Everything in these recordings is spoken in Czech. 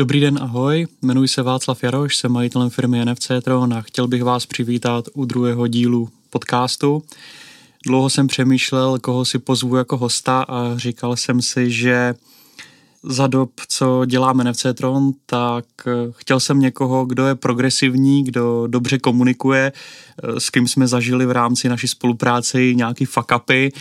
Dobrý den, ahoj. Jmenuji se Václav Jaroš, jsem majitelem firmy NFC Tron a chtěl bych vás přivítat u druhého dílu podcastu. Dlouho jsem přemýšlel, koho si pozvu jako hosta a říkal jsem si, že za dob, co děláme NFC Tron, tak eh, chtěl jsem někoho, kdo je progresivní, kdo dobře komunikuje, eh, s kým jsme zažili v rámci naší spolupráce nějaký fuck upy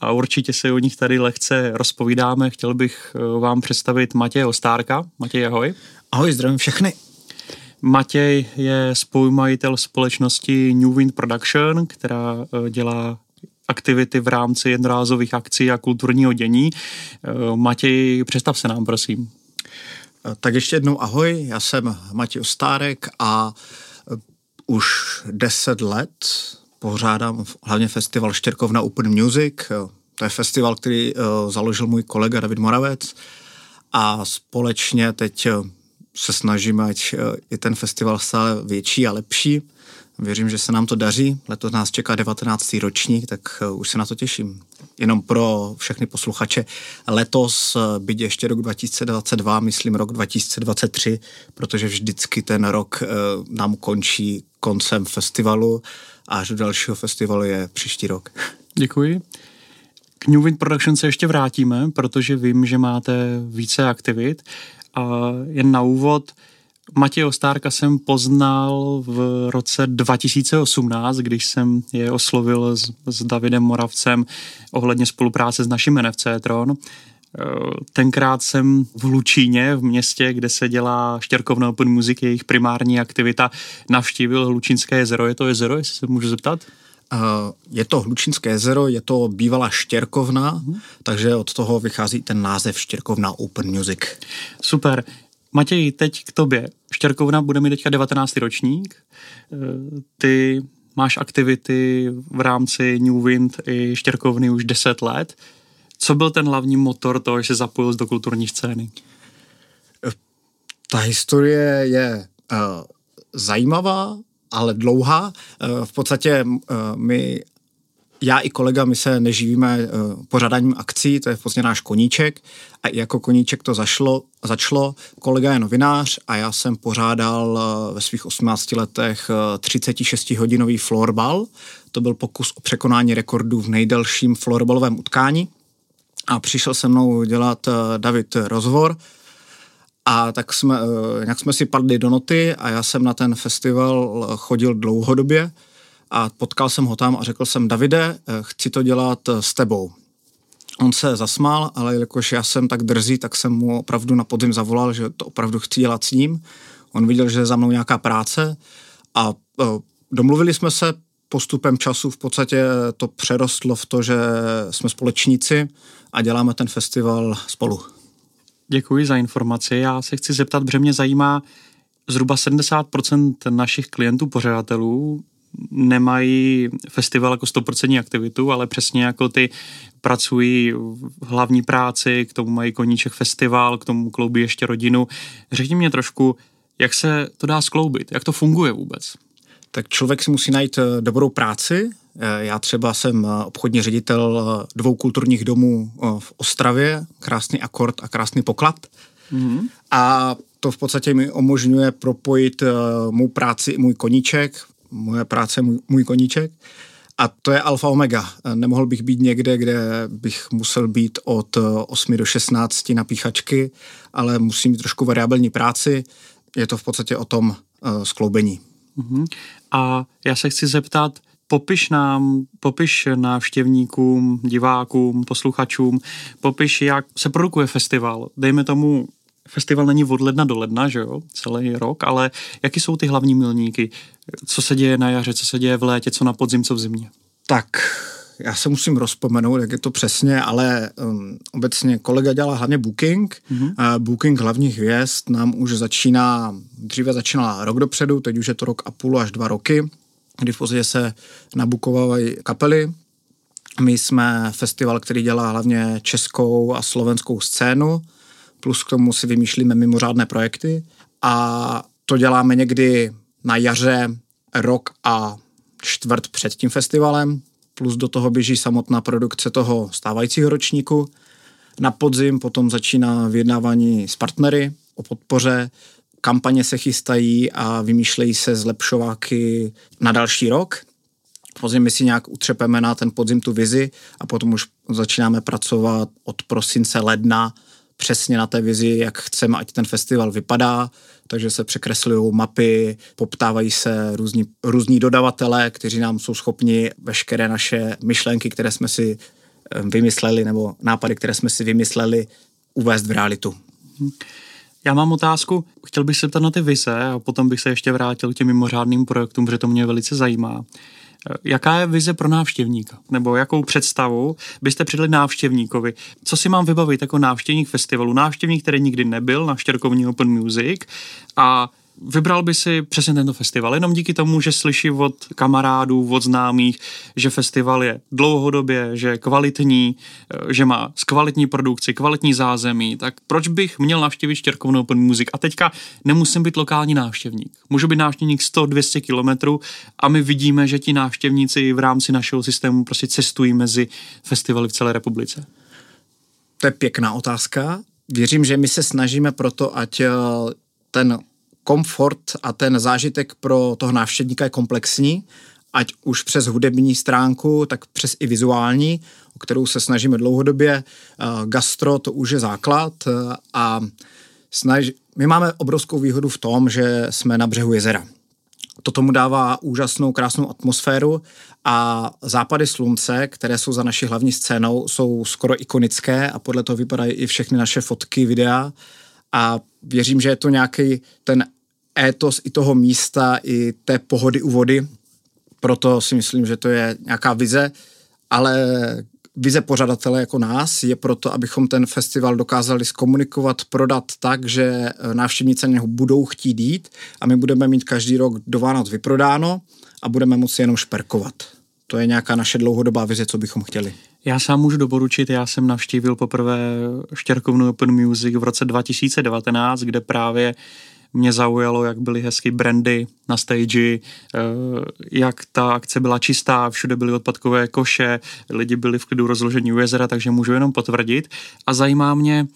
a určitě se o nich tady lehce rozpovídáme. Chtěl bych eh, vám představit Matěje Ostárka. Matěj, ahoj. Ahoj, zdravím všechny. Matěj je spolumajitel společnosti New Wind Production, která dělá aktivity v rámci jednorázových akcí a kulturního dění. Eh, Matěj, představ se nám, prosím. Eh, tak ještě jednou ahoj, já jsem Matěj Ostárek a eh, už deset let pořádám hlavně festival Štěrkovna Open Music. To je festival, který založil můj kolega David Moravec a společně teď se snažíme, ať je ten festival stále větší a lepší. Věřím, že se nám to daří. Letos nás čeká 19. ročník, tak eh, už se na to těším. Jenom pro všechny posluchače. Letos, eh, byť ještě rok 2022, myslím rok 2023, protože vždycky ten rok eh, nám končí koncem festivalu a až do dalšího festivalu je příští rok. Děkuji. K New Wind Production se ještě vrátíme, protože vím, že máte více aktivit. A jen na úvod, Matěj Ostárka jsem poznal v roce 2018, když jsem je oslovil s, s Davidem Moravcem ohledně spolupráce s naším NFC Tron. Eh, tenkrát jsem v Hlučíně, v městě, kde se dělá Štěrkovna Open Music, jejich primární aktivita, navštívil Hlučínské jezero. Je to jezero, jestli se můžu zeptat? Uh, je to Hlučínské jezero, je to bývalá Štěrkovna, uh-huh. takže od toho vychází ten název Štěrkovna Open Music. Super. Matěj, teď k tobě. Štěrkovna bude mít teďka 19. ročník. Eh, ty máš aktivity v rámci New Wind i Štěrkovny už 10 let. Co byl ten hlavní motor toho, že se zapojil do kulturní scény? Ta historie je uh, zajímavá, ale dlouhá. Uh, v podstatě my já i kolega, my se neživíme uh, pořádáním akcí, to je vlastně náš koníček a jako koníček to zašlo, začalo. Kolega je novinář a já jsem pořádal uh, ve svých 18 letech uh, 36-hodinový florbal. To byl pokus o překonání rekordu v nejdelším florbalovém utkání a přišel se mnou dělat David rozhovor a tak jsme, nějak jsme si padli do noty a já jsem na ten festival chodil dlouhodobě, a potkal jsem ho tam a řekl jsem, Davide, eh, chci to dělat eh, s tebou. On se zasmál, ale jelikož já jsem tak drzý, tak jsem mu opravdu na podzim zavolal, že to opravdu chci dělat s ním. On viděl, že je za mnou nějaká práce a eh, domluvili jsme se postupem času v podstatě to přerostlo v to, že jsme společníci a děláme ten festival spolu. Děkuji za informaci. Já se chci zeptat, protože mě zajímá, zhruba 70% našich klientů, pořadatelů nemají festival jako 100% aktivitu, ale přesně jako ty pracují v hlavní práci, k tomu mají koníček festival, k tomu kloubí ještě rodinu. Řekni mě trošku, jak se to dá skloubit, jak to funguje vůbec? Tak člověk si musí najít eh, dobrou práci. Eh, já třeba jsem eh, obchodní ředitel dvou kulturních domů v Ostravě, krásný akord a krásný poklad. Mm-hmm. A to v podstatě mi umožňuje propojit mou práci i můj koníček, moje práce, můj, můj koníček. A to je alfa omega. Nemohl bych být někde, kde bych musel být od 8 do 16 na píchačky, ale musím mít trošku variabilní práci. Je to v podstatě o tom uh, skloubení. Uh-huh. A já se chci zeptat, popiš nám, popiš návštěvníkům, divákům, posluchačům, popiš, jak se produkuje festival. Dejme tomu festival není od ledna do ledna, že jo, celý rok, ale jaký jsou ty hlavní milníky? Co se děje na jaře, co se děje v létě, co na podzim, co v zimě? Tak, já se musím rozpomenout, jak je to přesně, ale um, obecně kolega dělá hlavně booking. Mm-hmm. Uh, booking hlavních hvězd nám už začíná, dříve začínala rok dopředu, teď už je to rok a půl až dva roky, kdy v podstatě se nabukovávají kapely. My jsme festival, který dělá hlavně českou a slovenskou scénu, plus k tomu si vymýšlíme mimořádné projekty a to děláme někdy na jaře rok a čtvrt před tím festivalem, plus do toho běží samotná produkce toho stávajícího ročníku. Na podzim potom začíná vyjednávání s partnery o podpoře. Kampaně se chystají a vymýšlejí se zlepšováky na další rok. Podzim my si nějak utřepeme na ten podzim tu vizi a potom už začínáme pracovat od prosince, ledna přesně na té vizi, jak chceme, ať ten festival vypadá, takže se překreslují mapy, poptávají se různí, různí dodavatelé, kteří nám jsou schopni veškeré naše myšlenky, které jsme si eh, vymysleli, nebo nápady, které jsme si vymysleli, uvést v realitu. Já mám otázku, chtěl bych se ptat na ty vize a potom bych se ještě vrátil k těm mimořádným projektům, protože to mě velice zajímá. Jaká je vize pro návštěvníka? Nebo jakou představu byste přidali návštěvníkovi? Co si mám vybavit jako návštěvník festivalu? Návštěvník, který nikdy nebyl na Štěrkovní Open Music a vybral by si přesně tento festival, jenom díky tomu, že slyší od kamarádů, od známých, že festival je dlouhodobě, že je kvalitní, eh, že má kvalitní produkci, kvalitní zázemí, tak proč bych měl navštívit Štěrkovnou Open Music? A teďka nemusím být lokální návštěvník. Můžu být návštěvník 100-200 kilometrů a my vidíme, že ti návštěvníci v rámci našeho systému prostě cestují mezi festivaly v celé republice. To je pěkná otázka. Věřím, že my se snažíme proto, ať eh, ten komfort a ten zážitek pro toho návštěvníka je komplexní, ať už přes hudební stránku, tak přes i vizuální, o kterou se snažíme dlouhodobě. Eh, gastro to už je základ eh, a snaž... my máme obrovskou výhodu v tom, že jsme na břehu jezera. To tomu dává úžasnou, krásnou atmosféru a západy slunce, které jsou za naší hlavní scénou, jsou skoro ikonické a podle toho vypadají i všechny naše fotky, videa a věřím, že je to nějaký ten étos i toho místa, i té pohody u vody. Proto si myslím, že to je nějaká vize, ale vize pořadatele jako nás je proto, abychom ten festival dokázali zkomunikovat, prodat tak, že návštěvníci na něho budou chtít jít a my budeme mít každý rok do Vánoc vyprodáno a budeme moci jenom šperkovat. To je nějaká naše dlouhodobá vize, co bychom chtěli. Já sám můžu doporučit, já jsem navštívil poprvé Štěrkovnu Open Music v roce 2019, kde právě mě zaujalo, jak byly hezky brandy na stage, eh, jak ta akce byla čistá, všude byly odpadkové koše, lidi byli v klidu rozložení u jezera, takže můžu jenom potvrdit. A zajímá mě,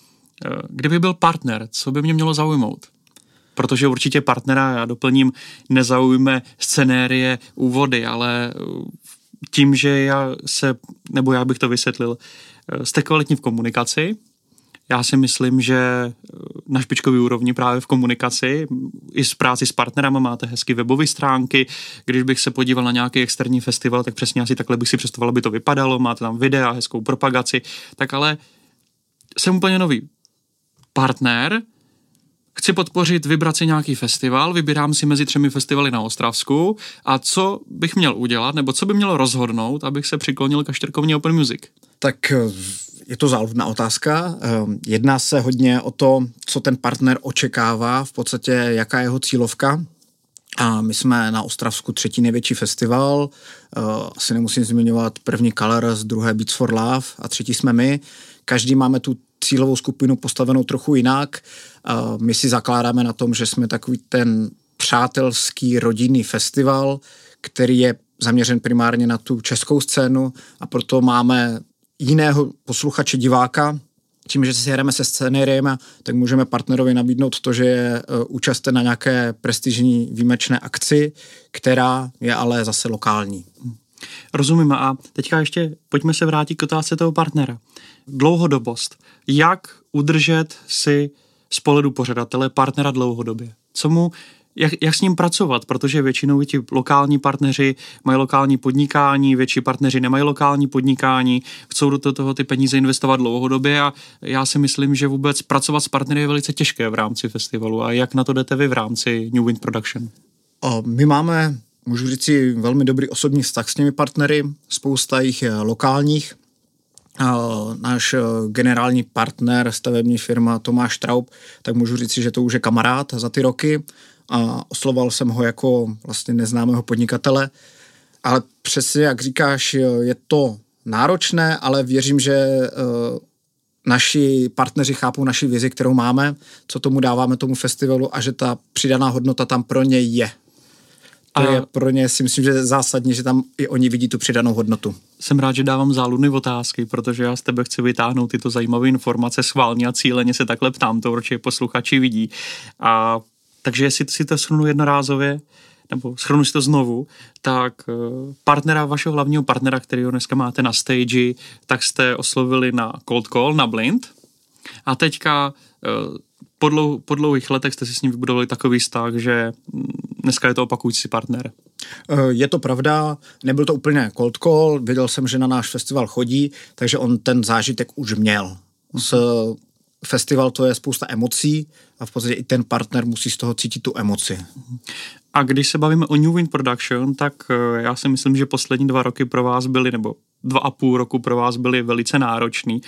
eh, kdyby byl partner, co by mě mělo zaujmout? Protože určitě partnera, já doplním, nezaujme scenérie úvody, ale eh, tím, že já se, nebo já bych to vysvětlil, jste kvalitní v komunikaci, já si myslím, že eh, na špičkový úrovni právě v komunikaci i s práci s partnerama máte hezky webové stránky. Když bych se podíval na nějaký externí festival, tak přesně asi takhle bych si představoval, aby to vypadalo. Máte tam videa, hezkou propagaci. Tak ale jsem úplně nový partner, chci podpořit, vybrat si nějaký festival, vybírám si mezi třemi festivaly na Ostravsku a co bych měl udělat, nebo co by mělo rozhodnout, abych se přiklonil ke Štěrkovní Open Music? Tak eh, je to záludná otázka. Ehm, jedná se hodně o to, co ten partner očekává, v podstatě jaká je jeho cílovka. A my jsme na Ostravsku třetí největší festival, ehm, asi nemusím zmiňovat první Colors, druhé Beats for Love a třetí jsme my. Každý máme tu cílovou skupinu postavenou trochu jinak. Ehm, my si zakládáme na tom, že jsme takový ten přátelský rodinný festival, který je zaměřen primárně na tu českou scénu a proto máme jiného posluchače, diváka, tím, že si hrajeme se scénériem, tak můžeme partnerovi nabídnout to, že je e, účasten na nějaké prestižní výjimečné akci, která je ale zase lokální. Rozumím a teďka ještě pojďme se vrátit k otázce toho partnera. Dlouhodobost. Jak udržet si z pohledu pořadatele partnera dlouhodobě? Co mu jak, jak s ním pracovat, protože většinou ti lokální partneři mají lokální podnikání, větší partneři nemají lokální podnikání, chcou do toho ty peníze investovat dlouhodobě a já si myslím, že vůbec pracovat s partnery je velice těžké v rámci festivalu. A jak na to jdete vy v rámci New Wind Production? O, my máme, můžu říct si, velmi dobrý osobní vztah s těmi partnery, spousta jich je lokálních, náš generální partner, stavební firma Tomáš Traub, tak můžu říct, že to už je kamarád za ty roky a osloval jsem ho jako vlastně neznámého podnikatele. Ale přesně jak říkáš, je to náročné, ale věřím, že eh, naši partneři chápou naši vizi, kterou máme, co tomu dáváme tomu festivalu a že ta přidaná hodnota tam pro ně je. To a je pro ně, si myslím, že zásadně, že tam i oni vidí tu přidanou hodnotu. Jsem rád, že dávám záludny otázky, protože já z tebe chci vytáhnout tyto zajímavé informace schválně a cíleně se takhle ptám, to určitě posluchači vidí. A takže jestli si to shrnu jednorázově, nebo schrnu si to znovu, tak eh, partnera, vašeho hlavního partnera, kterého dneska máte na stage, tak jste oslovili na cold call, na blind. A teďka eh, po, dlou, po dlouhých letech jste si s ním vybudovali takový vztah, že mm, dneska je to opakující partner. Eh, je to pravda, nebyl to úplně cold call, věděl jsem, že na náš festival chodí, takže on ten zážitek už měl. S festival to je spousta emocí a v podstatě i ten partner musí z toho cítit tu emoci. A když se bavíme o New Wind Production, tak eh, já si myslím, že poslední dva roky pro vás byly, nebo dva a půl roku pro vás byly velice náročný.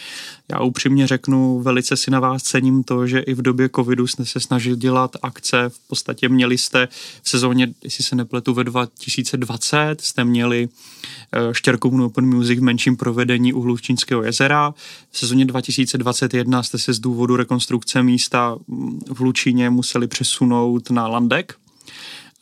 Já upřímně řeknu, velice si na vás cením to, že i v době covidu jste se snažili dělat akce. V podstatě měli jste v sezóně, jestli se nepletu, ve 2020 jste měli eh, štěrkovnou Open Music v menším provedení u Hlučínského jezera. V sezóně 2021 jste se z důvodu rekonstrukce místa mm, v Lučíně museli přesunout na Landek.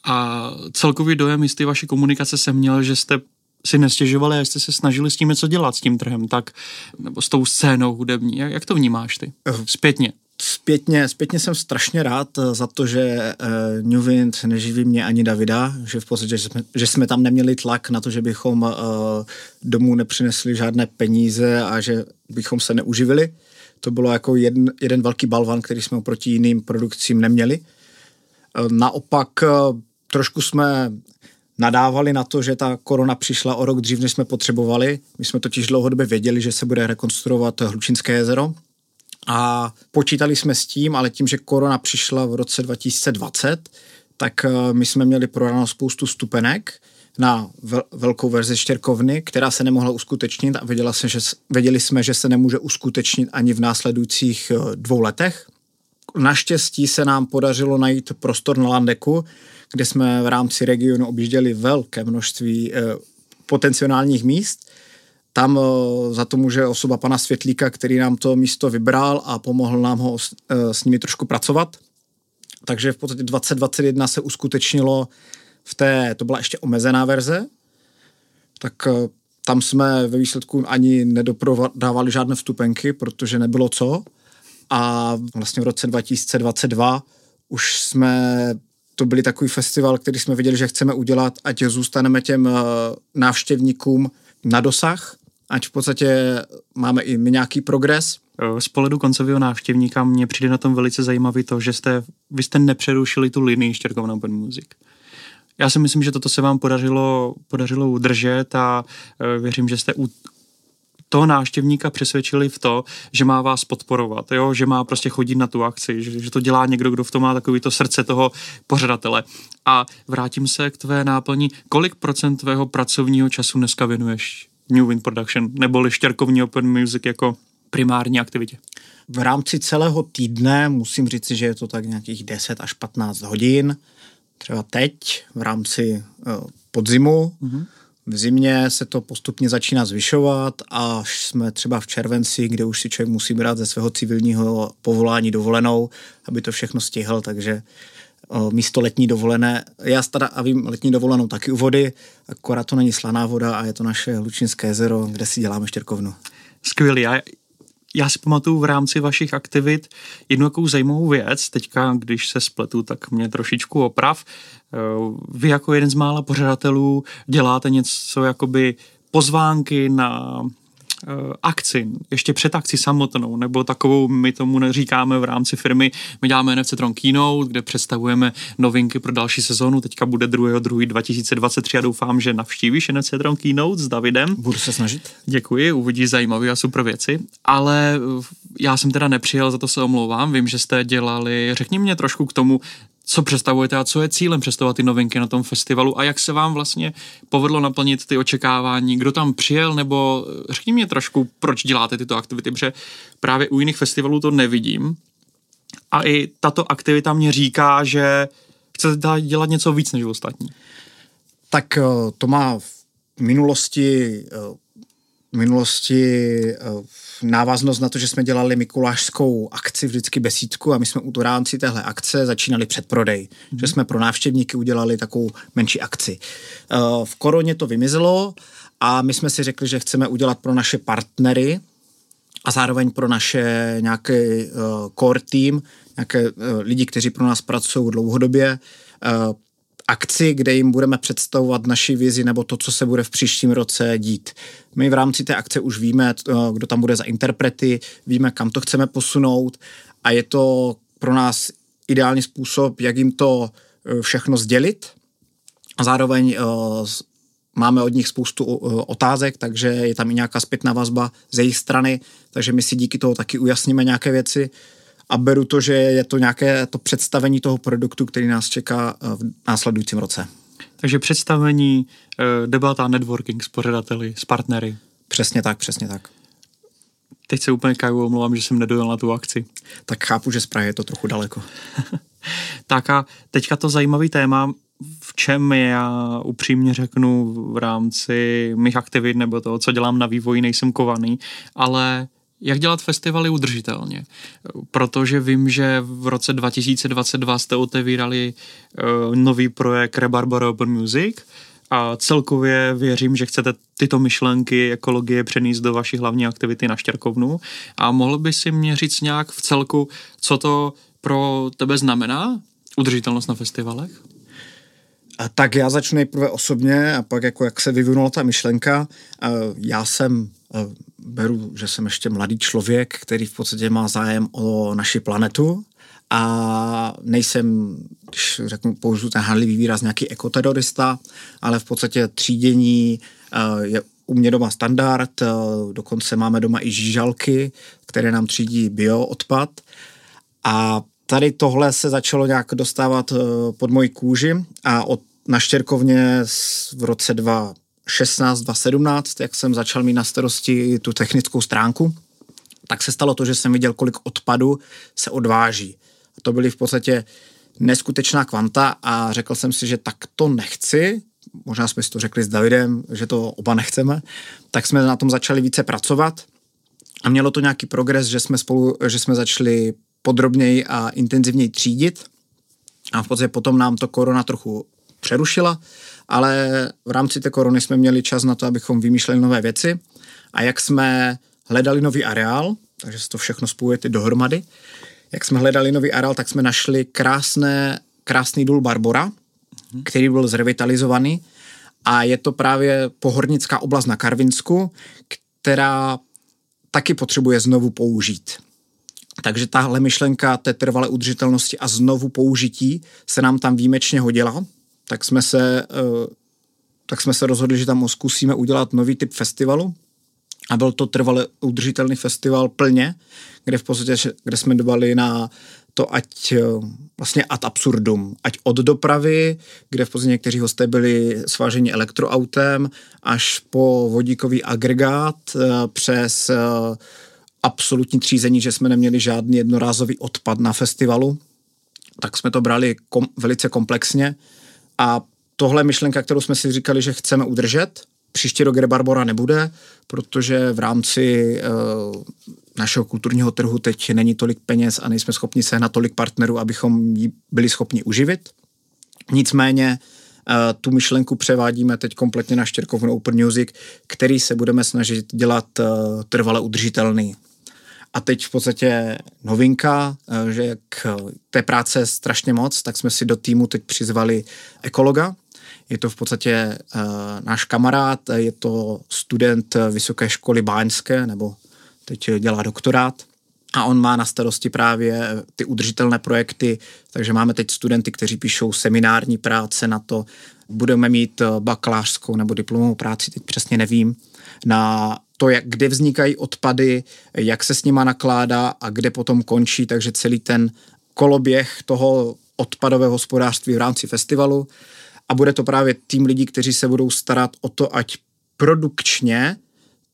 A celkový dojem z té vaší komunikace jsem měl, že jste si nestěžovali a jste se snažili s tím něco dělat, s tím trhem, tak, nebo s tou scénou hudební. Jak, jak to vnímáš ty? Zpětně. Zpětně, zpětně jsem strašně rád eh, za to, že uh, New Wind neživí mě ani Davida, že v podstatě, že jsme, že jsme tam neměli tlak na to, že bychom uh, domů nepřinesli žádné peníze a že bychom se neuživili. To bylo jako jeden, jeden velký balvan, který jsme oproti jiným produkcím neměli. Uh, naopak uh, trošku jsme nadávali na to, že ta korona přišla o rok dřív, než jsme potřebovali. My jsme totiž dlouhodobě věděli, že se bude rekonstruovat Hlučínské jezero a počítali jsme s tím, ale tím, že korona přišla v roce 2020, tak eh, my jsme měli prodáno spoustu stupenek na velkou verzi štěrkovny, která se nemohla uskutečnit a věděla se, že, věděli jsme, že se nemůže uskutečnit ani v následujících eh, dvou letech. Naštěstí se nám podařilo najít prostor na Landeku, kde jsme v rámci regionu objížděli velké množství eh, potenciálních míst. Tam eh, za to může osoba pana Světlíka, který nám to místo vybral a pomohl nám ho s, eh, nimi trošku pracovat. Takže v podstatě 2021 se uskutečnilo v té, to byla ještě omezená verze, tak tam jsme ve výsledku ani nedoprodávali žádné vstupenky, protože nebylo co. A vlastně v roce 2022 už jsme to byl takový festival, který jsme viděli, že chceme udělat, ať zůstaneme těm eh, návštěvníkům na dosah, ať v podstatě máme i my nějaký progres. Eh, z pohledu koncového návštěvníka mě přijde na tom velice zajímavý to, že jste, vy jste nepřerušili tu linii Štěrkovna Open Music. Já si myslím, že toto se vám podařilo, podařilo udržet a eh, věřím, že jste toho návštěvníka přesvědčili v to, že má vás podporovat, jo? že má prostě chodit na tu akci, že, že to dělá někdo, kdo v tom má takový to srdce toho pořadatele. A vrátím se k tvé náplni. Kolik procent tvého pracovního času dneska věnuješ New Wind Production neboli štěrkovní Open Music jako primární aktivitě? V rámci celého týdne musím říct, že je to tak nějakých 10 až 15 hodin. Třeba teď v rámci uh, podzimu. Mm-hmm v zimě se to postupně začíná zvyšovat a jsme třeba v červenci, kde už si člověk musí brát ze svého civilního povolání dovolenou, aby to všechno stihl, takže místo letní dovolené. Já teda a vím letní dovolenou taky u vody, akorát to není slaná voda a je to naše Lučinské jezero, kde si děláme štěrkovnu. Skvělý. Já, já si pamatuju v rámci vašich aktivit jednu takovou zajímavou věc. Teďka, když se spletu, tak mě trošičku oprav. Eh, vy jako jeden z mála pořadatelů děláte něco jakoby pozvánky na Eh, akci, ještě před akci samotnou, nebo takovou, my tomu říkáme v rámci firmy, my děláme NFC Tron Keynote, kde představujeme novinky pro další sezónu, teďka bude 2. 2. 2023 a doufám, že navštívíš NFC Tron Keynote s Davidem. Budu se snažit. Děkuji, uvidíš zajímavé a super věci, ale eh, já jsem teda nepřijel, za to se omlouvám, vím, že jste dělali, řekni mě trošku k tomu, co představujete a co je cílem představovat ty novinky na tom festivalu a jak se vám vlastně povedlo naplnit ty očekávání, kdo tam přijel, nebo řekni mě trošku, proč děláte tyto aktivity, protože právě u jiných festivalů to nevidím. A i tato aktivita mě říká, že chcete dělat něco víc než ostatní. Tak eh, to má v minulosti eh, v minulosti návaznost na to, že jsme dělali mikulášskou akci vždycky besídku a my jsme u to rámci téhle akce začínali předprodej, mm-hmm. že jsme pro návštěvníky udělali takovou menší akci. V koroně to vymizelo a my jsme si řekli, že chceme udělat pro naše partnery a zároveň pro naše nějaký core team, nějaké lidi, kteří pro nás pracují dlouhodobě, akci, kde jim budeme představovat naši vizi nebo to, co se bude v příštím roce dít. My v rámci té akce už víme, kdo tam bude za interprety, víme, kam to chceme posunout a je to pro nás ideální způsob, jak jim to e, všechno sdělit a zároveň uh, máme od nich spoustu otázek, takže je tam i nějaká zpětná vazba ze jejich strany, takže my si díky toho taky ujasníme nějaké věci a beru to, že je to nějaké to představení toho produktu, který nás čeká eh, v následujícím roce. Takže představení, eh, debata, networking s pořadateli, s partnery. Přesně tak, přesně tak. Teď se úplně kaju omlouvám, že jsem nedojel na tu akci. Tak chápu, že z Prahy je to trochu daleko. tak a teďka to zajímavý téma, v čem já upřímně řeknu v rámci mých aktivit nebo toho, co dělám na vývoji, nejsem kovaný, ale jak dělat festivaly udržitelně. Protože vím, že v roce 2022 jste otevírali uh, nový projekt Rebarbara Open Music a celkově věřím, že chcete tyto myšlenky ekologie přenést do vaší hlavní aktivity na Štěrkovnu. A mohl by si mě říct nějak v celku, co to pro tebe znamená, udržitelnost na festivalech? Tak já začnu nejprve osobně a pak jako jak se vyvinula ta myšlenka. Já jsem beru, že jsem ještě mladý člověk, který v podstatě má zájem o naši planetu. A nejsem, když řeknu, použiju ten handlivý výraz, nějaký ekoterorista, ale v podstatě třídění je u mě doma standard, dokonce máme doma i žížalky, které nám třídí bioodpad. A tady tohle se začalo nějak dostávat pod moji kůži a od na Štěrkovně v roce 2016, 2017, jak jsem začal mít na starosti tu technickou stránku, tak se stalo to, že jsem viděl, kolik odpadu se odváží. A to byly v podstatě neskutečná kvanta a řekl jsem si, že tak to nechci, možná jsme si to řekli s Davidem, že to oba nechceme, tak jsme na tom začali více pracovat a mělo to nějaký progres, že jsme spolu, že jsme začali podrobněji a intenzivněji třídit. A v podstatě potom nám to korona trochu přerušila, ale v rámci té korony jsme měli čas na to, abychom vymýšleli nové věci a jak jsme hledali nový areál, takže se to všechno spojuje ty dohromady, jak jsme hledali nový areál, tak jsme našli krásné, krásný důl Barbora, mm-hmm. který byl zrevitalizovaný a je to právě pohornická oblast na Karvinsku, která taky potřebuje znovu použít. Takže tahle myšlenka té trvalé udržitelnosti a znovu použití se nám tam výjimečně hodila, tak jsme se, eh, tak jsme se rozhodli, že tam zkusíme udělat nový typ festivalu. A byl to trvale udržitelný festival plně, kde v podstatě, kde jsme dbali na to, ať eh, vlastně ad absurdum, ať od dopravy, kde v podstatě někteří hosté byli sváženi elektroautem, až po vodíkový agregát, eh, přes absolutní třízení, že jsme neměli žádný jednorázový odpad na festivalu, tak jsme to brali kom, velice komplexně a tohle myšlenka, kterou jsme si říkali, že chceme udržet. Příští rok Barbora nebude, protože v rámci uh, našeho kulturního trhu teď není tolik peněz a nejsme schopni sehnat tolik partnerů, abychom ji byli schopni uživit. Nicméně uh, tu myšlenku převádíme teď kompletně na Štěrkovnu Open Music, který se budeme snažit dělat uh, trvale udržitelný. A teď v podstatě novinka, eh, že jak té práce je strašně moc, tak jsme si do týmu teď přizvali ekologa. Je to v podstatě uh, náš kamarád, je to student Vysoké školy báňské, nebo teď dělá doktorát. A on má na starosti právě ty udržitelné projekty, takže máme teď studenty, kteří píšou seminární práce na to. Budeme mít eh, bakalářskou nebo diplomovou práci, teď přesně nevím, na to, jak, kde vznikají odpady, jak se s nima nakládá a kde potom končí, takže celý ten koloběh toho odpadového hospodářství v rámci festivalu a bude to právě tým lidí, kteří se budou starat o to, ať produkčně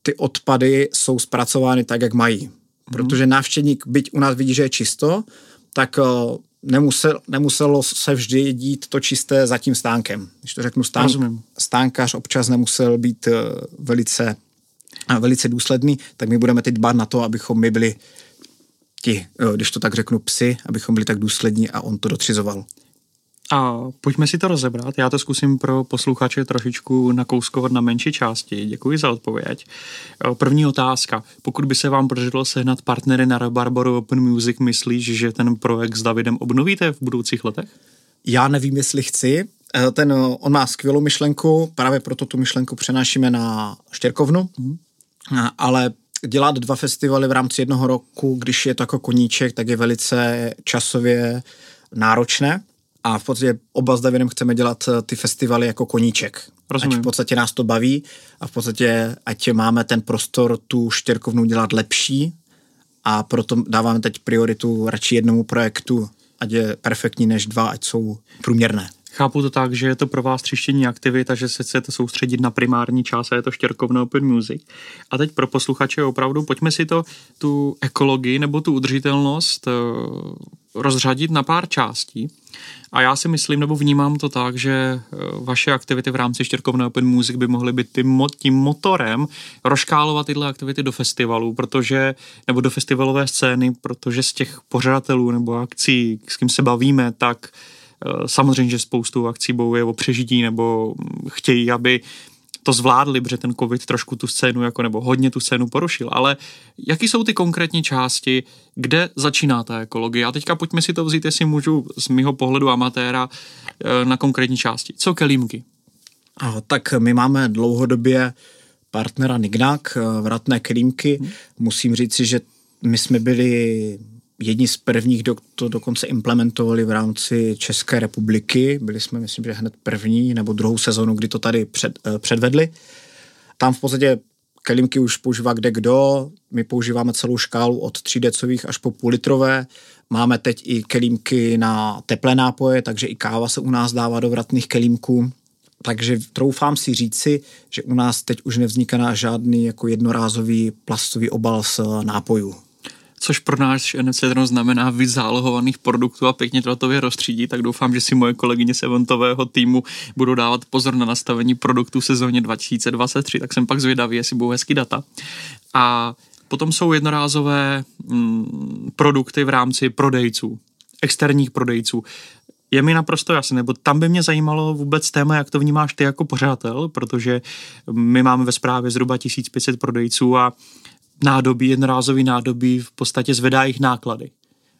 ty odpady jsou zpracovány tak, jak mají. Mm. Protože návštěvník, byť u nás vidí, že je čisto, tak eh, nemusel, nemuselo se vždy dít to čisté za tím stánkem. Když to řeknu, stán, stánkař občas nemusel být eh, velice velice důsledný, tak my budeme teď dbát na to, abychom my byli ti, když to tak řeknu, psy, abychom byli tak důslední a on to dotřizoval. A pojďme si to rozebrat. Já to zkusím pro posluchače trošičku nakouskovat na menší části. Děkuji za odpověď. První otázka. Pokud by se vám podařilo sehnat partnery na Rabarbaru Open Music, myslíš, že ten projekt s Davidem obnovíte v budoucích letech? Já nevím, jestli chci. Eh, ten, on má skvělou myšlenku, právě proto tu myšlenku přenášíme na Štěrkovnu, mm. Ale dělat dva festivaly v rámci jednoho roku, když je to jako koníček, tak je velice časově náročné a v podstatě oba s Davidem chceme dělat eh, ty festivaly jako koníček. Rozumím. Ať v podstatě nás to baví a v podstatě ať máme ten prostor tu štěrkovnu dělat lepší a proto dáváme teď prioritu radši jednomu projektu, ať je perfektní než dva, ať jsou průměrné. Chápu to tak, že je to pro vás třištění aktivita, že se chcete soustředit na primární část a je to štěrkovno Open Music. A teď pro posluchače opravdu, pojďme si to, tu ekologii nebo tu udržitelnost eh, rozřadit na pár částí. A já si myslím, nebo vnímám to tak, že eh, vaše aktivity v rámci Štěrkovné Open Music by mohly být tím, tím motorem rozkálovat tyhle aktivity do festivalů, protože, nebo do festivalové scény, protože z těch pořadatelů nebo akcí, s kým se bavíme, tak eh, samozřejmě, že spoustu akcí bojuje o přežití nebo chtějí, aby to zvládli, protože ten covid trošku tu scénu jako nebo hodně tu scénu porušil, ale jaký jsou ty konkrétní části, kde začíná ta ekologie? A teďka pojďme si to vzít, jestli můžu z mého pohledu amatéra eh, na konkrétní části. Co kelímky? Tak my máme dlouhodobě partnera Nignak, eh, vratné kelímky. Hmm. Musím říci, že my jsme byli jedni z prvních, kdo to dokonce implementovali v rámci České republiky. Byli jsme, myslím, že hned první nebo druhou sezonu, kdy to tady před, eh, předvedli. Tam v podstatě kelímky už používá kde kdo. My používáme celou škálu od 3 decových až po půl litrové. Máme teď i kelímky na teplé nápoje, takže i káva se u nás dává do vratných kelímků. Takže troufám si říci, že u nás teď už nevzniká žádný jako jednorázový plastový obal s nápojů což pro náš NFC znamená víc zálohovaných produktů a pěkně to to rozstřídí, tak doufám, že si moje kolegyně z eventového týmu budou dávat pozor na nastavení produktů v sezóně 2023, tak jsem pak zvědavý, jestli budou hezký data. A potom jsou jednorázové mm, produkty v rámci prodejců, externích prodejců. Je mi naprosto jasné, nebo tam by mě zajímalo vůbec téma, jak to vnímáš ty jako pořadatel, protože my máme ve správě zhruba 1500 prodejců a nádobí, jednorázový nádobí v podstatě zvedá jejich náklady.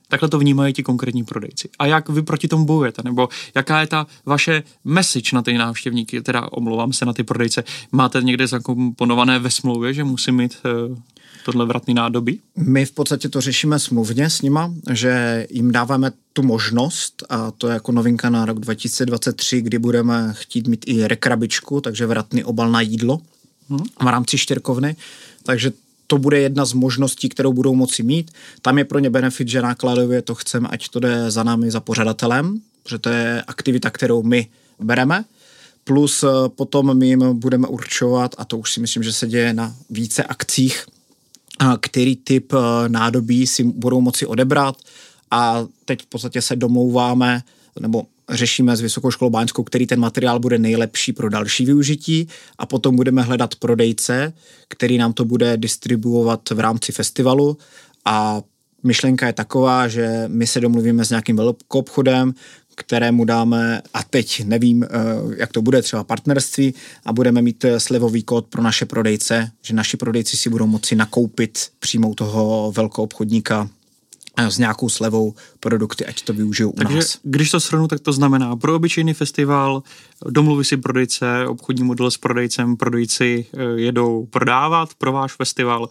Takhle to vnímají ti konkrétní prodejci. A jak vy proti tomu bojujete? Nebo jaká je ta vaše message na ty návštěvníky, teda omlouvám se na ty prodejce, máte někde zakomponované ve smlouvě, že musí mít uh, tohle vratný nádobí? My v podstatě to řešíme smluvně s nima, že jim dáváme tu možnost, a to je jako novinka na rok 2023, kdy budeme chtít mít i rekrabičku, takže vratný obal na jídlo hmm. v rámci štěrkovny. Takže to bude jedna z možností, kterou budou moci mít. Tam je pro ně benefit, že nákladově to chceme, ať to jde za námi, za pořadatelem, protože to je aktivita, kterou my bereme. Plus eh, potom my jim budeme určovat, a to už si myslím, že se děje na více akcích, který typ eh, nádobí si budou moci odebrat a teď v podstatě se domlouváme, nebo řešíme s Vysokou školou báňskou, který ten materiál bude nejlepší pro další využití a potom budeme hledat prodejce, který nám to bude distribuovat v rámci festivalu. A myšlenka je taková, že my se domluvíme s nějakým velkoobchodem, kterému dáme, a teď nevím, eh, jak to bude, třeba partnerství, a budeme mít eh, slevový kód pro naše prodejce, že naši prodejci si budou moci nakoupit přímo toho velkoobchodníka s nějakou slevou produkty, ať to využijou Takže, u nás. když to shrnu, tak to znamená pro obyčejný festival domluví si prodejce, obchodní model s prodejcem, prodejci eh, jedou prodávat pro váš festival,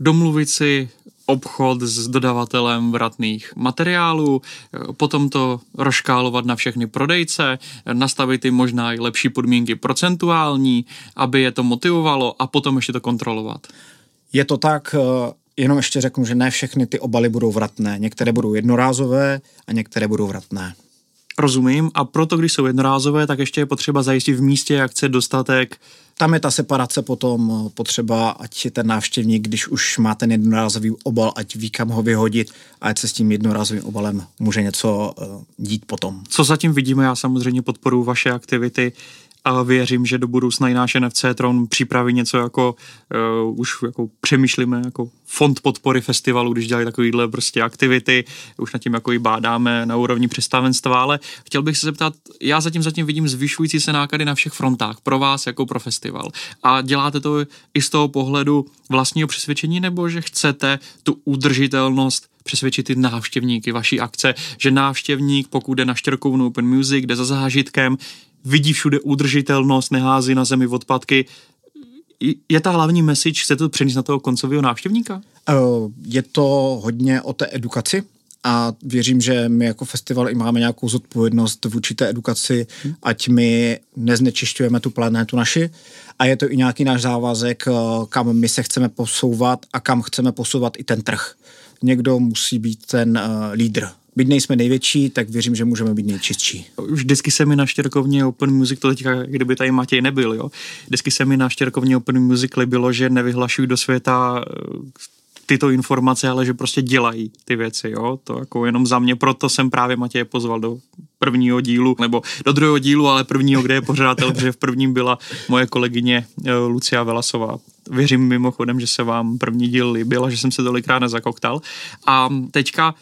domluvit si obchod s dodavatelem vratných materiálů, eh, potom to rozškálovat na všechny prodejce, nastavit jim možná i lepší podmínky procentuální, aby je to motivovalo a potom ještě to kontrolovat. Je to tak, eh, jenom ještě řeknu, že ne všechny ty obaly budou vratné. Některé budou jednorázové a některé budou vratné. Rozumím. A proto, když jsou jednorázové, tak ještě je potřeba zajistit v místě akce dostatek. Tam je ta separace potom potřeba, ať ten návštěvník, když už má ten jednorázový obal, ať ví, kam ho vyhodit a ať se s tím jednorázovým obalem může něco uh, dít potom. Co zatím vidíme, já samozřejmě podporuji vaše aktivity a věřím, že do budoucna i náš NFC Tron připraví něco jako, uh, už jako přemýšlíme jako fond podpory festivalu, když dělají takovýhle prostě aktivity, už nad tím jako i bádáme na úrovni představenstva, ale chtěl bych se zeptat, já zatím zatím vidím zvyšující se náklady na všech frontách pro vás jako pro festival. A děláte to i z toho pohledu vlastního přesvědčení nebo že chcete tu udržitelnost přesvědčit ty návštěvníky vaší akce, že návštěvník, pokud jde na Štěrkovnu Open Music, jde za zážitkem, vidí všude udržitelnost, nehází na zemi odpadky. Je ta hlavní message, chcete to přenést na toho koncového návštěvníka? Eh, je to hodně o té edukaci, a věřím, že my jako festival i máme nějakou zodpovědnost vůči té edukaci, hmm. ať my neznečišťujeme tu planetu naši a je to i nějaký náš závazek, eh, kam my se chceme posouvat a kam chceme posouvat i ten trh. Někdo musí být ten uh, lídr byť nejsme největší, tak věřím, že můžeme být nejčistší. Vždycky se mi na Štěrkovně Open Music, to teďka, kdyby tady Matěj nebyl, jo, vždycky se mi na Štěrkovně Open Music líbilo, že nevyhlašují do světa eh, tyto informace, ale že prostě dělají ty věci, jo, to jako jenom za mě, proto jsem právě Matěje pozval do prvního dílu, nebo do druhého dílu, ale prvního, kde je pořadatel, protože v prvním byla moje kolegyně eh, Lucia Velasová. Věřím mimochodem, že se vám první díl líbil a že jsem se tolikrát nezakoktal. A teďka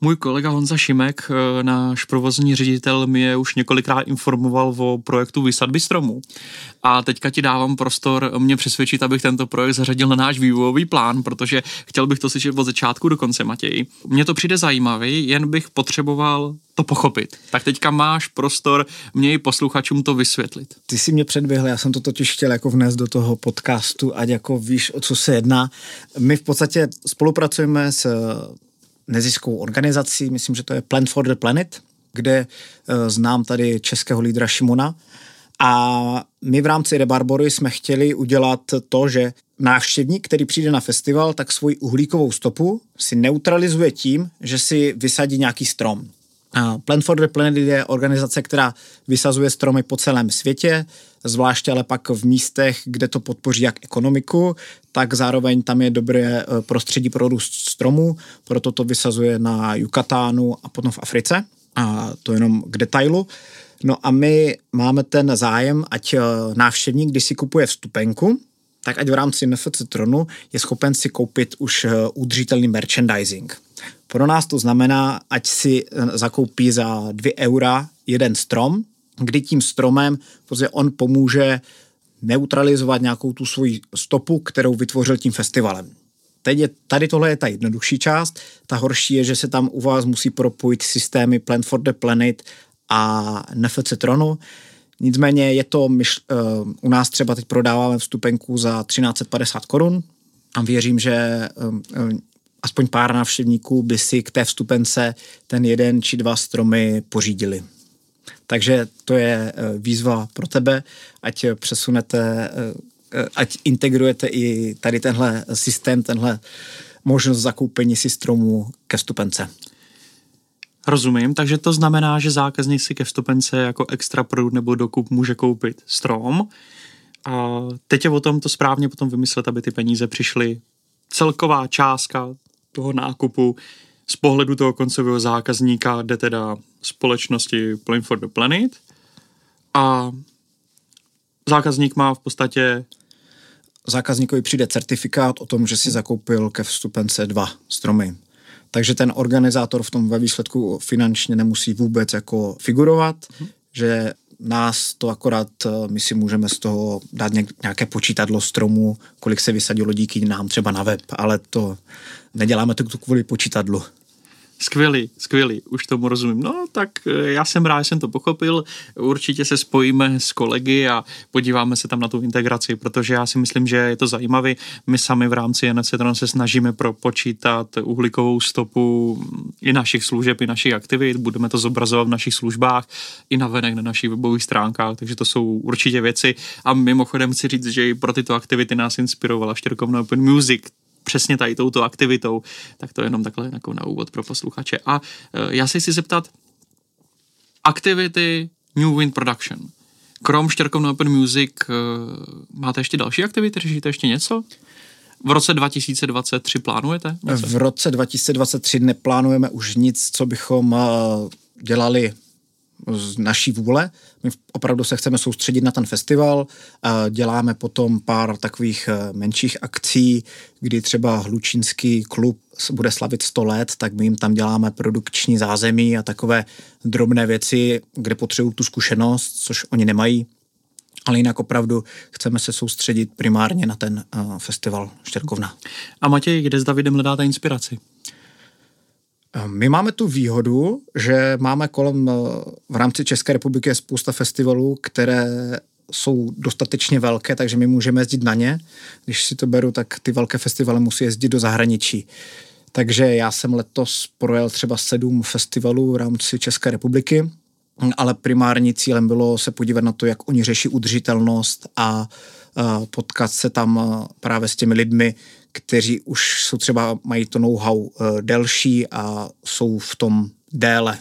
můj kolega Honza Šimek, eh, náš provozní ředitel, mě už několikrát informoval o projektu vysadby stromů. A teďka ti dávám prostor mě přesvědčit, abych tento projekt zařadil na náš vývojový plán, protože chtěl bych to slyšet od začátku do konce, Matěj. Mně to přijde zajímavý, jen bych potřeboval to pochopit. Tak teďka máš prostor mě i posluchačům to vysvětlit. Ty si mě předběhl, já jsem to totiž chtěl jako vnést do toho podcastu, ať jako víš, o co se jedná. My v podstatě spolupracujeme s neziskovou organizací, myslím, že to je Plan for the Planet, kde uh, znám tady českého lídra Šimona. A my v rámci Rebarbory jsme chtěli udělat to, že návštěvník, který přijde na festival, tak svoji uhlíkovou stopu si neutralizuje tím, že si vysadí nějaký strom. Plan for the Planet je organizace, která vysazuje stromy po celém světě, zvláště ale pak v místech, kde to podpoří jak ekonomiku, tak zároveň tam je dobré eh, prostředí pro růst stromů, proto to vysazuje na Yucatánu a potom v Africe. A to jenom k detailu. No a my máme ten zájem, ať eh, návštěvník, když si kupuje vstupenku, tak ať v rámci NFC Tronu je schopen si koupit už eh, udržitelný merchandising. Pro nás to znamená, ať si zakoupí za 2 eura jeden strom, kdy tím stromem protože on pomůže neutralizovat nějakou tu svoji stopu, kterou vytvořil tím festivalem. Teď je, tady tohle je ta jednodušší část, ta horší je, že se tam u vás musí propojit systémy Plant for the Planet a NFC Tronu. Nicméně je to, myš, uh, u nás třeba teď prodáváme vstupenku za 1350 korun a věřím, že um, aspoň pár návštěvníků by si k té vstupence ten jeden či dva stromy pořídili. Takže to je eh, výzva pro tebe, ať přesunete, eh, ať integrujete i tady tenhle systém, tenhle možnost zakoupení si stromů ke vstupence. Rozumím, takže to znamená, že zákazník si ke vstupence jako extra produkt nebo dokup může koupit strom a teď je o tom to správně potom vymyslet, aby ty peníze přišly. Celková částka toho nákupu z pohledu toho koncového zákazníka jde teda společnosti Plane for the Planet a zákazník má v podstatě zákazníkovi přijde certifikát o tom, že si zakoupil ke vstupence dva stromy. Takže ten organizátor v tom ve výsledku finančně nemusí vůbec jako figurovat, hmm. že nás to akorát, eh, my si můžeme z toho dát nějaké počítadlo stromů, kolik se vysadilo díky nám třeba na web, ale to neděláme to kvůli počítadlu. Skvělý, skvělý, už tomu rozumím. No tak eh, já jsem rád, že jsem to pochopil. Určitě se spojíme s kolegy a podíváme se tam na tu integraci, protože já si myslím, že je to zajímavé. My sami v rámci NCTRON se snažíme propočítat uhlíkovou stopu i našich služeb, i našich aktivit. Budeme to zobrazovat v našich službách i na venek na našich webových stránkách, takže to jsou určitě věci. A mimochodem chci říct, že i pro tyto aktivity nás inspirovala Štěrkovna Open Music, přesně tady touto aktivitou, tak to je jenom takhle jako na úvod pro posluchače. A e, já se chci zeptat, aktivity New Wind Production. Krom Štěrkov Open Music e, máte ještě další aktivity, řešíte ještě něco? V roce 2023 plánujete? Něco? V roce 2023 neplánujeme už nic, co bychom e, dělali z naší vůle. My opravdu se chceme soustředit na ten festival. Děláme potom pár takových eh, menších akcí, kdy třeba Hlučínský klub bude slavit 100 let, tak my jim tam děláme produkční zázemí a takové drobné věci, kde potřebují tu zkušenost, což oni nemají. Ale jinak opravdu chceme se soustředit primárně na ten uh, festival Štěrkovna. A Matěj, kde s Davidem hledáte inspiraci? My máme tu výhodu, že máme kolem v rámci České republiky spousta festivalů, které jsou dostatečně velké, takže my můžeme jezdit na ně. Když si to beru, tak ty velké festivaly musí jezdit do zahraničí. Takže já jsem letos projel třeba sedm festivalů v rámci České republiky, ale primární cílem bylo se podívat na to, jak oni řeší udržitelnost a potkat se tam právě s těmi lidmi, kteří už jsou třeba, mají to know-how e, delší a jsou v tom déle.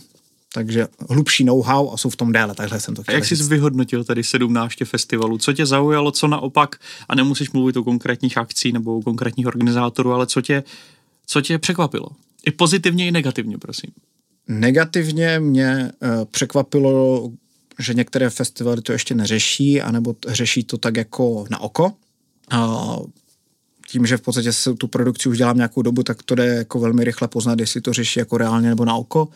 Takže hlubší know-how a jsou v tom déle, takhle jsem to chtěl A jak jsi vyhodnotil tady 17 festivalů? Co tě zaujalo, co naopak, a nemusíš mluvit o konkrétních akcí nebo o konkrétních organizátorů, ale co tě, co tě překvapilo? I pozitivně, i negativně, prosím. Negativně mě překvapilo, že některé festivaly to ještě neřeší, anebo řeší to tak jako na oko. Uh, tím, že v podstatě se tu produkci už dělám nějakou dobu, tak to jde jako velmi rychle poznat, jestli to řeší jako reálně nebo na oko.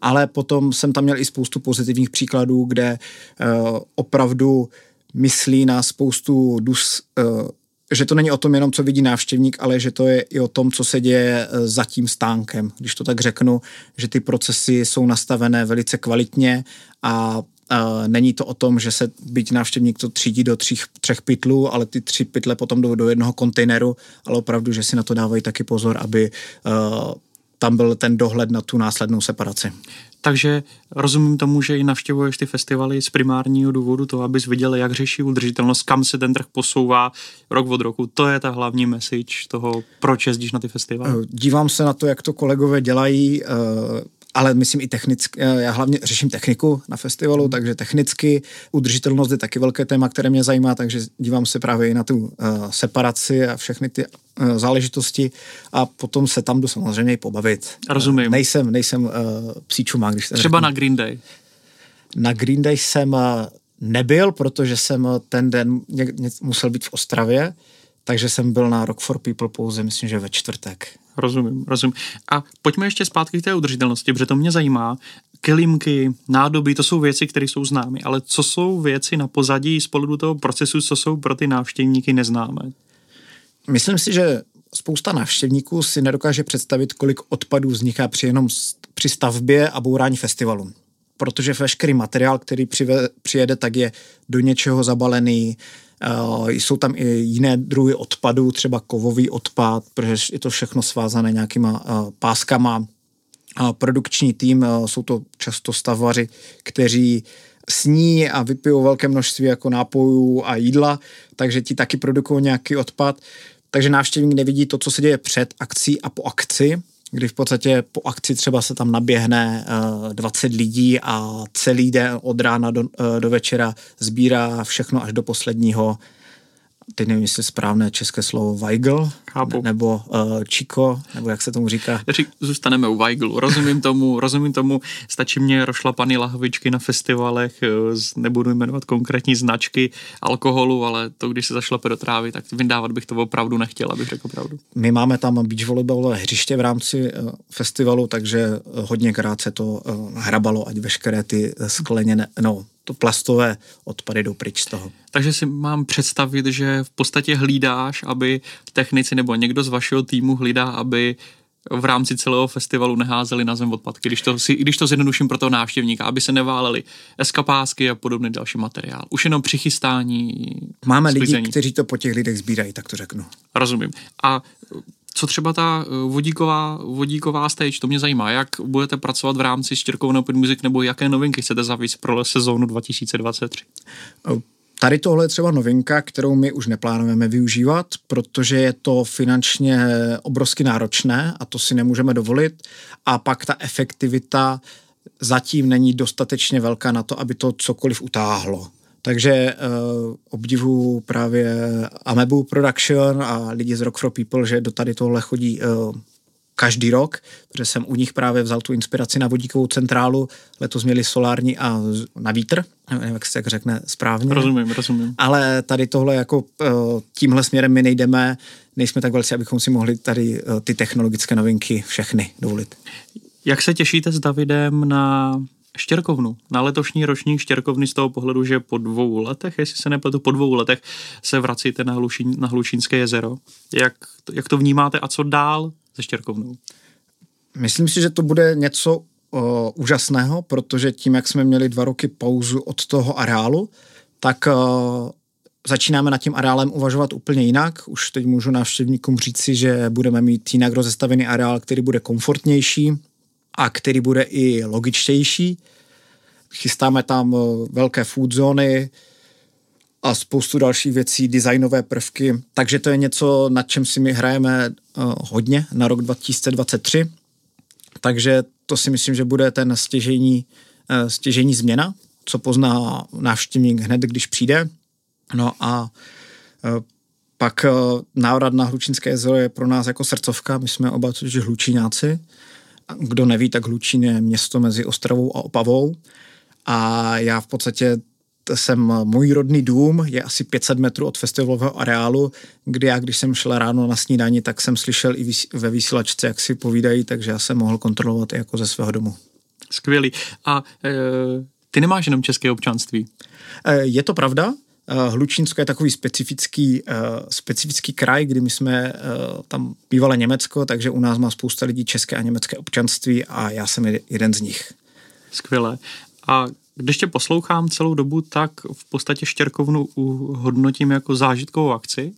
Ale potom jsem tam měl i spoustu pozitivních příkladů, kde uh, opravdu myslí na spoustu dus, uh, že to není o tom jenom, co vidí návštěvník, ale že to je i o tom, co se děje eh, za tím stánkem. Když to tak řeknu, že ty procesy jsou nastavené velice kvalitně a není to o tom, že se byť návštěvník to třídí do třích, třech pytlů, ale ty tři pytle potom jdou do jednoho kontejneru, ale opravdu, že si na to dávají taky pozor, aby uh, tam byl ten dohled na tu následnou separaci. Takže rozumím tomu, že i navštěvuješ ty festivaly z primárního důvodu toho, abys viděl, jak řeší udržitelnost, kam se ten trh posouvá rok od roku. To je ta hlavní message toho, proč jezdíš na ty festivaly. Dívám se na to, jak to kolegové dělají ale myslím i technicky, eh, já hlavně řeším techniku na festivalu, hmm. takže technicky udržitelnost je taky velké téma, které mě zajímá, takže dívám se právě i na tu uh, separaci a všechny ty uh, záležitosti a potom se tam jdu samozřejmě i pobavit. Rozumím. Uh, nejsem, nejsem uh, psíčuma, když Třeba řeknu. na Green Day. Na Green Day jsem uh, nebyl, protože jsem ten den ně, ně, musel být v Ostravě, takže jsem byl na Rock for People pouze, myslím, že ve čtvrtek. Rozumím, rozumím. A pojďme ještě zpátky k té udržitelnosti, protože to mě zajímá. Kelímky, nádoby, to jsou věci, které jsou známy, ale co jsou věci na pozadí z pohledu toho procesu, co jsou pro ty návštěvníky neznámé? Myslím si, že spousta návštěvníků si nedokáže představit, kolik odpadů vzniká při jenom při stavbě a bourání festivalu. Protože veškerý materiál, který přijede, tak je do něčeho zabalený, jsou tam i jiné druhy odpadů, třeba kovový odpad, protože je to všechno svázané nějakýma eh, páskama. Produkční tým eh, jsou to často stavaři, kteří sní a vypijou velké množství jako nápojů a jídla, takže ti taky produkují nějaký odpad. Takže návštěvník nevidí to, co se děje před akcí a po akci, kdy v podstatě po akci třeba se tam naběhne uh, 20 lidí a celý den od rána do, uh, do večera sbírá všechno až do posledního teď nevím, jestli správné české slovo Weigl, Chápu. nebo uh, Chico, nebo jak se tomu říká. Řík, zůstaneme u Weiglu, rozumím tomu, rozumím tomu, stačí mě rošlapaný lahvičky na festivalech, eh, nebudu jmenovat konkrétní značky alkoholu, ale to, když se zašlape do trávy, tak vyndávat bych to opravdu nechtěl, abych řekl pravdu. My máme tam beach volejbalové hřiště v rámci uh, festivalu, takže hodněkrát se to uh, hrabalo, ať veškeré ty skleněné, no, to plastové odpady jdou pryč z toho. Takže si mám představit, že v podstatě hlídáš, aby technici nebo někdo z vašeho týmu hlídá, aby v rámci celého festivalu neházeli na zem odpadky, když to, si, když to zjednoduším pro toho návštěvníka, aby se neváleli eskapásky a podobný další materiál. Už jenom přichystání. Máme sklizení. lidi, kteří to po těch lidech sbírají, tak to řeknu. Rozumím. A co třeba ta eh, vodíková, vodíková stage, to mě zajímá. Jak budete pracovat v rámci Štěrkou Open Music nebo jaké novinky chcete zavíc pro sezónu 2023? Tady tohle je třeba novinka, kterou my už neplánujeme využívat, protože je to finančně obrovsky náročné a to si nemůžeme dovolit. A pak ta efektivita zatím není dostatečně velká na to, aby to cokoliv utáhlo. Takže uh, obdivu právě Amebu Production a lidi z Rock for People, že do tady tohle chodí uh, každý rok, protože jsem u nich právě vzal tu inspiraci na vodíkovou centrálu. Letos měli solární a na vítr, nevím, jak se tak řekne správně. Rozumím, rozumím. Ale tady tohle jako eh, tímhle směrem my nejdeme, nejsme tak velcí, abychom si mohli tady ty technologické novinky všechny dovolit. Jak se těšíte s Davidem na Štěrkovnu, na letošní ročník Štěrkovny z toho pohledu, že po dvou letech, jestli se nepletu, po dvou letech se vracíte na, Hlušín, na Hlučínské jezero. Jak, jak to vnímáte a co dál se Štěrkovnou? Myslím si, že to bude něco o, úžasného, protože tím, jak jsme měli dva roky pauzu od toho areálu, tak o, začínáme nad tím areálem uvažovat úplně jinak. Už teď můžu návštěvníkům říci, že budeme mít jinak rozestavený areál, který bude komfortnější, a který bude i logičtější. Chystáme tam eh, velké food zóny a spoustu dalších věcí, designové prvky, takže to je něco, nad čem si my hrajeme uh, hodně na rok 2023. Takže to si myslím, že bude ten stěžení, uh, stěžení změna, co pozná návštěvník hned, když přijde. No a pak návrat na Hlučínské jezero je pro nás jako srdcovka, my jsme oba totiž hlučíňáci, kdo neví, tak Hlučín je město mezi Ostravou a Opavou a já v podstatě jsem, můj rodný dům je asi 500 metrů od festivalového areálu, kde já, když jsem šel ráno na snídani, tak jsem slyšel i ve vysílačce, jak si povídají, takže já jsem mohl kontrolovat i jako ze svého domu. Skvělý. A e, ty nemáš jenom české občanství? E, je to pravda. Eh, Hlučínsko je takový specifický, uh, specifický kraj, kdy my jsme uh, tam bývalé Německo, takže u nás má spousta lidí české a německé občanství a já jsem jeden z nich. Skvělé. A když tě poslouchám celou dobu, tak v podstatě Štěrkovnu hodnotím jako zážitkovou akci,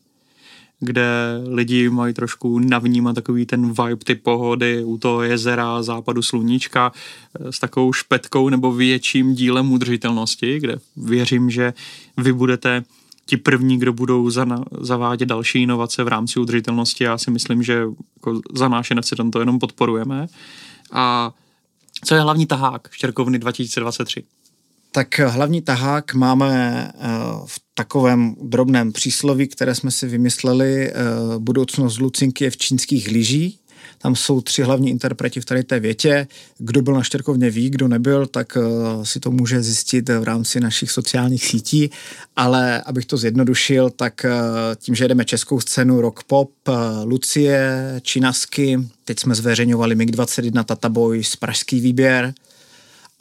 kde lidi mají trošku navnímat takový ten vibe, ty pohody u toho jezera, západu sluníčka eh, s takovou špetkou nebo větším dílem udržitelnosti, kde věřím, že vy budete ti první, kdo budou za, zavádět další inovace v rámci udržitelnosti. Já si myslím, že jako za náš NFC to jenom podporujeme. A co je hlavní tahák Štěrkovny 2023? Tak hlavní tahák máme eh, v takovém drobném přísloví, které jsme si vymysleli. Eh, budoucnost Lucinky je v čínských lyží. Tam jsou tři hlavní interpreti v tady té větě. Kdo byl na Štěrkovně ví, kdo nebyl, tak eh, si to může zjistit v rámci našich sociálních sítí. Ale abych to zjednodušil, tak tím, že jedeme českou scénu rock pop, Lucie, Činasky, teď jsme zveřejňovali MiG-21 Tataboy z Pražský výběr,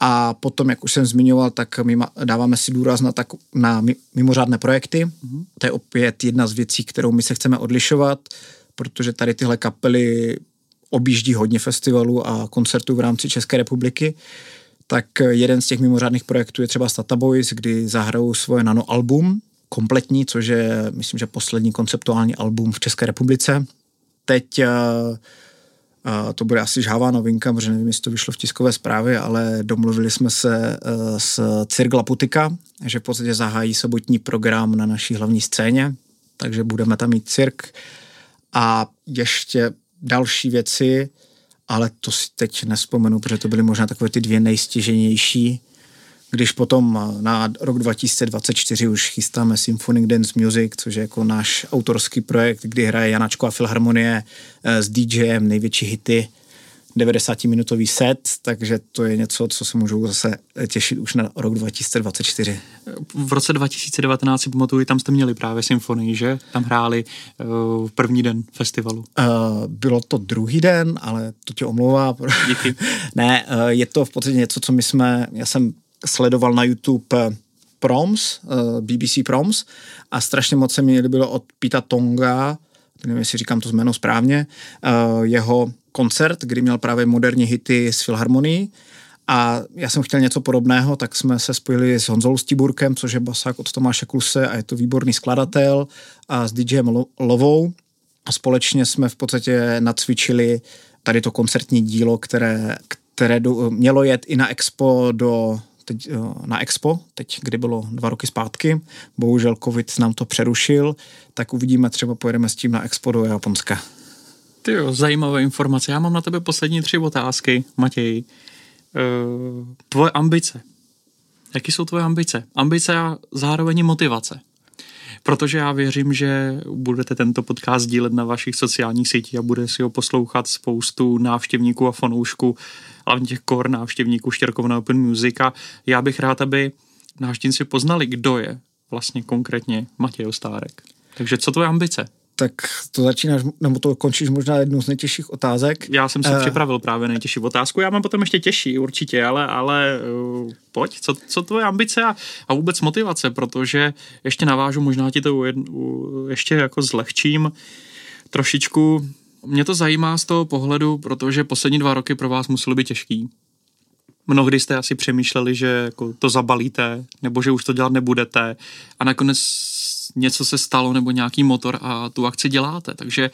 a potom, jak už jsem zmiňoval, tak my dáváme si důraz na, tak, na mimořádné projekty. Mm-hmm. To je opět jedna z věcí, kterou my se chceme odlišovat, protože tady tyhle kapely objíždí hodně festivalů a koncertů v rámci České republiky. Tak jeden z těch mimořádných projektů je třeba Stata Boys, kdy zahrajou svoje nano album kompletní, což je, myslím, že poslední konceptuální album v České republice. Teď uh, to bude asi žhavá novinka, protože nevím, jestli to vyšlo v tiskové zprávě, ale domluvili jsme se uh, s Cirk Laputika, že v podstatě zahájí sobotní program na naší hlavní scéně, takže budeme tam mít cirk. A ještě další věci, ale to si teď nespomenu, protože to byly možná takové ty dvě nejstěženější když potom na rok 2024 už chystáme Symphonic Dance Music, což je jako náš autorský projekt, kdy hraje Janačko a Filharmonie eh, s DJem největší hity, 90-minutový set, takže to je něco, co se můžou zase těšit už na rok 2024. V roce 2019 si pamatuju, tam jste měli právě symfonii, že? Tam hráli uh, první den festivalu. Uh, bylo to druhý den, ale to tě omlouvá. Díky. ne, uh, je to v podstatě něco, co my jsme, já jsem sledoval na YouTube eh, Proms, eh, BBC Proms a strašně moc se mi líbilo od Pita Tonga, nevím, jestli říkám to jméno správně, eh, jeho koncert, kdy měl právě moderní hity s Filharmonií. A já jsem chtěl něco podobného, tak jsme se spojili s Honzou Stiburkem, což je basák od Tomáše Kluse a je to výborný skladatel a s DJem Lovou. A společně jsme v podstatě nacvičili tady to koncertní dílo, které, které mělo jet i na Expo do teď eh, na Expo, teď, kdy bylo dva roky zpátky. Bohužel covid nám to přerušil, tak uvidíme, třeba pojedeme s tím na Expo do Japonska. Ty jo, zajímavé informace. Já mám na tebe poslední tři otázky, Matěj. E, tvoje ambice. Jaký jsou tvoje ambice? Ambice a zároveň motivace. protože já věřím, že budete tento podcast dílet na vašich sociálních sítích a bude si ho poslouchat spoustu návštěvníků a fanoušků, hlavně těch core návštěvníků Štěrkovna Open Music a já bych rád, aby návštěvníci poznali, kdo je vlastně konkrétně Matěj Ostárek. Takže co tvoje ambice? tak to začínáš, nebo to končíš možná jednou z nejtěžších otázek. Já jsem si uh, připravil právě nejtěžší otázku, já mám potom ještě těžší určitě, ale, ale uh, pojď, co, co tvoje ambice a, a vůbec motivace, protože ještě navážu, možná ti to ujed, u, ještě jako zlehčím trošičku. Mě to zajímá z toho pohledu, protože poslední dva roky pro vás musely být těžký. Mnohdy jste asi přemýšleli, že jako to zabalíte, nebo že už to dělat nebudete a nakonec něco se stalo nebo nějaký motor a tu akci děláte. Takže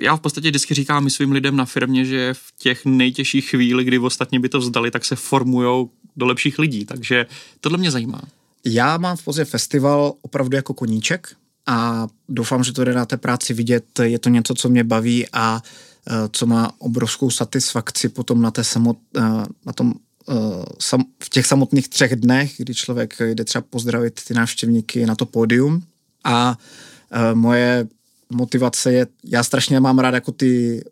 já v podstatě vždycky říkám svým lidem na firmě, že v těch nejtěžších chvíli, kdy ostatně by to vzdali, tak se formujou do lepších lidí. Takže tohle mě zajímá. Já mám v podstatě festival opravdu jako koníček a doufám, že to jde na té práci vidět. Je to něco, co mě baví a e, co má obrovskou satisfakci potom na, té samot, e, na tom Eh, v těch samotných třech dnech, kdy člověk jde třeba pozdravit ty návštěvníky na to pódium a moje motivace je, já strašně mám rád jako ty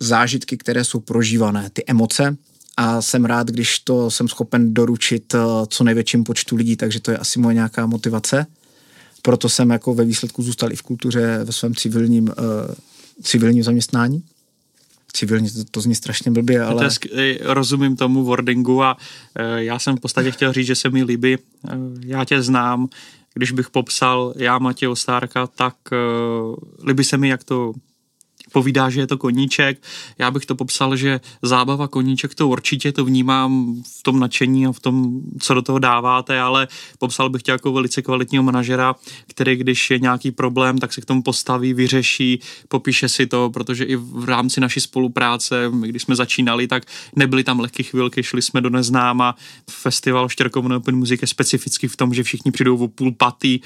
zážitky, které jsou prožívané, ty emoce a jsem rád, když to jsem schopen doručit co největším počtu lidí, takže to je asi moje nějaká motivace. Proto jsem jako ve výsledku zůstal i v kultuře ve svém civilním, civilním zaměstnání. Civilně, to, to zní strašně blbě, ale... To je, rozumím tomu wordingu a e, já jsem v podstatě chtěl říct, že se mi líbí, e, já tě znám, když bych popsal já Matěj Ostárka, tak e, líbí se mi, jak to povídá, že je to koníček. Já bych to popsal, že zábava koníček to určitě to vnímám v tom nadšení a v tom, co do toho dáváte, ale popsal bych tě jako velice kvalitního manažera, který když je nějaký problém, tak se k tomu postaví, vyřeší, popíše si to, protože i v rámci naší spolupráce, když jsme začínali, tak nebyly tam lehké chvilky, šli jsme do neznáma. Festival Štěrkovné Open Music je specificky v tom, že všichni přijdou o půl paty,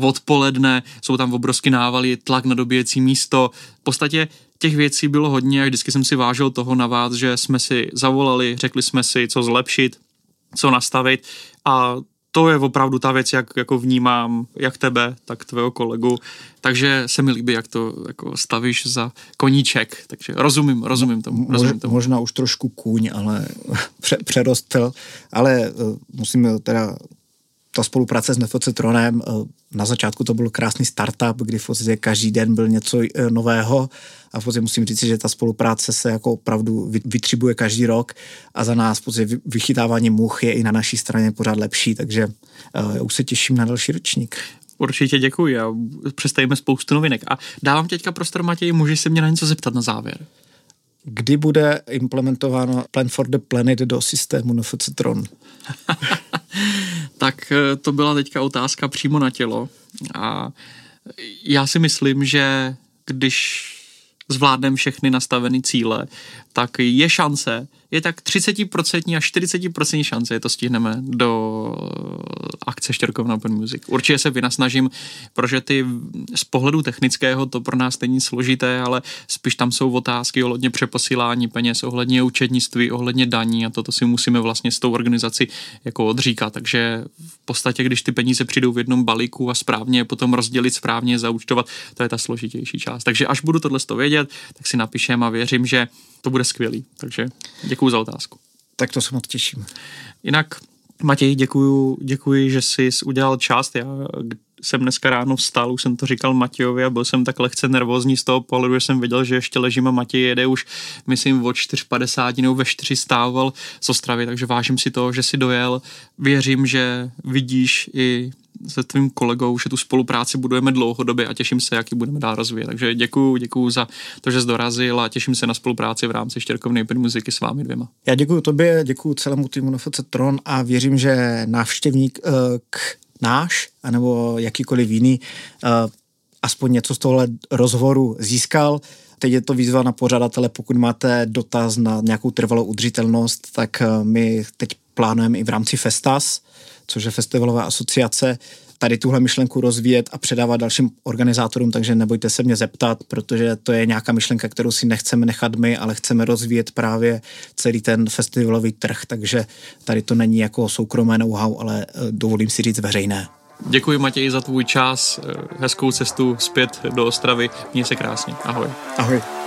odpoledne, jsou tam obrovský návaly, tlak na dobíjecí místo. V podstatě těch věcí bylo hodně a vždycky jsem si vážil toho na vás, že jsme si zavolali, řekli jsme si, co zlepšit, co nastavit a to je opravdu ta věc, jak jako vnímám jak tebe, tak tvého kolegu. Takže se mi líbí, jak to jako stavíš za koníček. Takže rozumím, rozumím tomu. Rozumím tomu. Možná už trošku kůň, ale přerostl. Ale uh, musím teda ta spolupráce s Nefocitronem, eh, na začátku to byl krásný startup, kdy v podstatě každý den byl něco eh, nového a v podstatě musím říct, že ta spolupráce se jako opravdu vytřibuje každý rok a za nás v podstatě vychytávání much je i na naší straně pořád lepší, takže uh, já už se těším na další ročník. Určitě děkuji a představíme spoustu novinek. A dávám teďka prostor Matěji, můžeš se mě na něco zeptat na závěr. Kdy bude implementováno Plan for the Planet do systému NFC Tron? tak eh, to byla teďka otázka přímo na tělo. A já si myslím, že když zvládneme všechny nastavené cíle, tak je šance, je tak 30% a 40% šance, je to stihneme do akce Štěrkovna Open Music. Určitě se vynasnažím, protože ty z pohledu technického to pro nás není složité, ale spíš tam jsou otázky ohledně přeposílání peněz, ohledně učednictví, ohledně daní a toto si musíme vlastně s tou organizací jako odříkat. Takže v podstatě, když ty peníze přijdou v jednom balíku a správně je potom rozdělit, správně zaúčtovat, to je ta složitější část. Takže až budu tohle vědět, tak si napíšem a věřím, že to bude skvělý. Takže děkuji za otázku. Tak to se moc těším. Jinak Matěj, děkuji, děkuji, že jsi udělal část. Já jsem dneska ráno vstal, už jsem to říkal Matějovi a byl jsem tak lehce nervózní z toho pohledu, že jsem viděl, že ještě ležím a Matěj jede už, myslím, o 4.50 nebo ve 4 stával z Ostravy, takže vážím si to, že si dojel. Věřím, že vidíš i se tvým kolegou, že tu spolupráci budujeme dlouhodobě a těším se, jak ji budeme dál rozvíjet. Takže děkuji, děkuji za to, že jsi dorazil a těším se na spolupráci v rámci Štěrkovny Open muziky s vámi dvěma. Já děkuji tobě, děkuji celému týmu NFC Tron a věřím, že návštěvník uh, k náš, anebo jakýkoliv jiný, uh, aspoň něco z tohle rozhovoru získal. Teď je to výzva na pořadatele, pokud máte dotaz na nějakou trvalou udržitelnost, tak uh, my teď plánujeme i v rámci Festas, což je festivalová asociace, tady tuhle myšlenku rozvíjet a předávat dalším organizátorům, takže nebojte se mě zeptat, protože to je nějaká myšlenka, kterou si nechceme nechat my, ale chceme rozvíjet právě celý ten festivalový trh, takže tady to není jako soukromé know-how, ale eh, dovolím si říct veřejné. Děkuji Matěji za tvůj čas, hezkou cestu zpět do Ostravy. Měj se krásně. Ahoj. Ahoj.